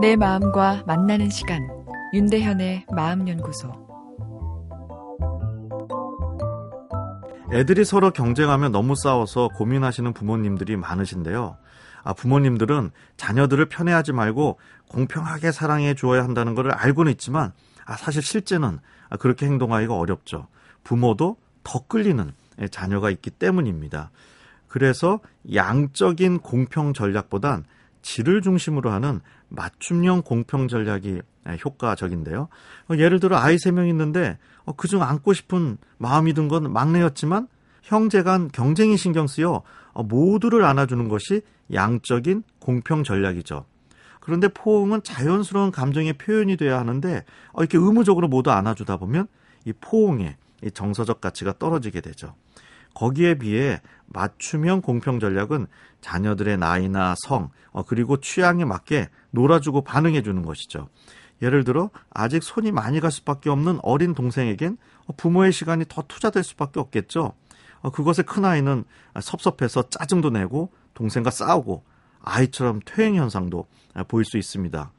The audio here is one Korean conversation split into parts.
내 마음과 만나는 시간 윤대현의 마음연구소 애들이 서로 경쟁하며 너무 싸워서 고민하시는 부모님들이 많으신데요. 아, 부모님들은 자녀들을 편애하지 말고 공평하게 사랑해 주어야 한다는 것을 알고는 있지만 아, 사실 실제는 아, 그렇게 행동하기가 어렵죠. 부모도 더 끌리는 자녀가 있기 때문입니다. 그래서 양적인 공평 전략보단 질을 중심으로 하는 맞춤형 공평 전략이 효과적인데요. 어, 예를 들어 아이 세 명 있는데 어, 그중 안고 싶은 마음이 든 건 막내였지만 형제 간 경쟁이 신경 쓰여 어, 모두를 안아주는 것이 양적인 공평 전략이죠. 그런데 포옹은 자연스러운 감정의 표현이 돼야 하는데 이렇게 의무적으로 모두 안아주다 보면 이 포옹의 정서적 가치가 떨어지게 되죠. 거기에 비해 맞춤형 공평 전략은 자녀들의 나이나 성, 어, 그리고 취향에 맞게 놀아주고 반응해 주는 것이죠. 예를 들어 아직 손이 많이 갈 수밖에 없는 어린 동생에겐 부모의 시간이 더 투자될 수밖에 없겠죠. 어, 그것에 큰 아이는 섭섭해서 짜증도 내고 동생과 싸우고 아이처럼 퇴행 현상도 보일 수 있습니다.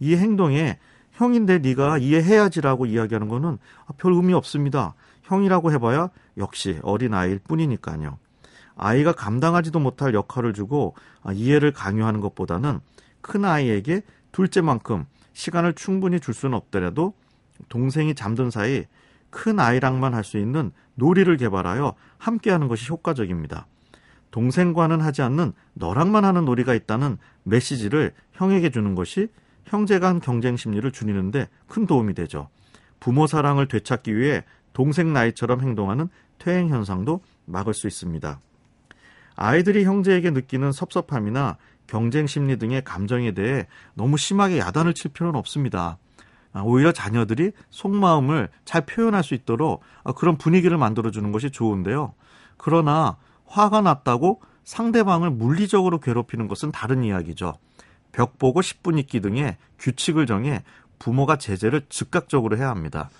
이 행동에 형인데 네가 이해해야지라고 이야기하는 것은 별 의미 없습니다. 형이라고 해봐야 역시 어린 아이일 뿐이니까요. 아이가 감당하지도 못할 역할을 주고 아, 이해를 강요하는 것보다는 큰 아이에게 둘째만큼 시간을 충분히 줄 수는 없더라도 동생이 잠든 사이 큰 아이랑만 할 수 있는 놀이를 개발하여 함께 하는 것이 효과적입니다. 동생과는 하지 않는 너랑만 하는 놀이가 있다는 메시지를 형에게 주는 것이 형제 간 경쟁 심리를 줄이는데 큰 도움이 되죠. 부모 사랑을 되찾기 위해 동생 나이처럼 행동하는 퇴행 현상도 막을 수 있습니다. 아이들이 형제에게 느끼는 섭섭함이나 경쟁 심리 등의 감정에 대해 너무 심하게 야단을 칠 필요는 없습니다. 아, 오히려 자녀들이 속마음을 잘 표현할 수 있도록 아, 그런 분위기를 만들어주는 것이 좋은데요. 그러나 화가 났다고 상대방을 물리적으로 괴롭히는 것은 다른 이야기죠. 벽 보고 10분 있기 등의 규칙을 정해 부모가 제재를 즉각적으로 해야 합니다.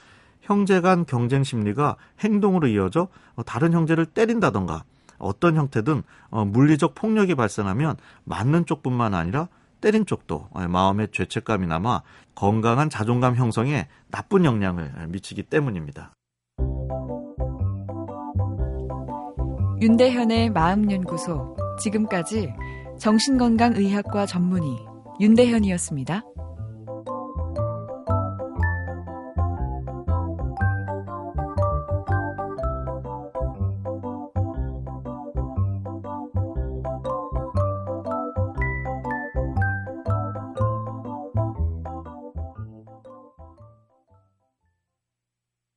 형제 간 경쟁 심리가 행동으로 이어져 다른 형제를 때린다던가 어떤 형태든 어, 물리적 폭력이 발생하면 맞는 쪽뿐만 아니라 때린 쪽도 어, 마음의 죄책감이 남아 건강한 자존감 형성에 나쁜 영향을 미치기 때문입니다. 윤대현의 마음연구소 지금까지 정신건강의학과 전문의 윤대현이었습니다.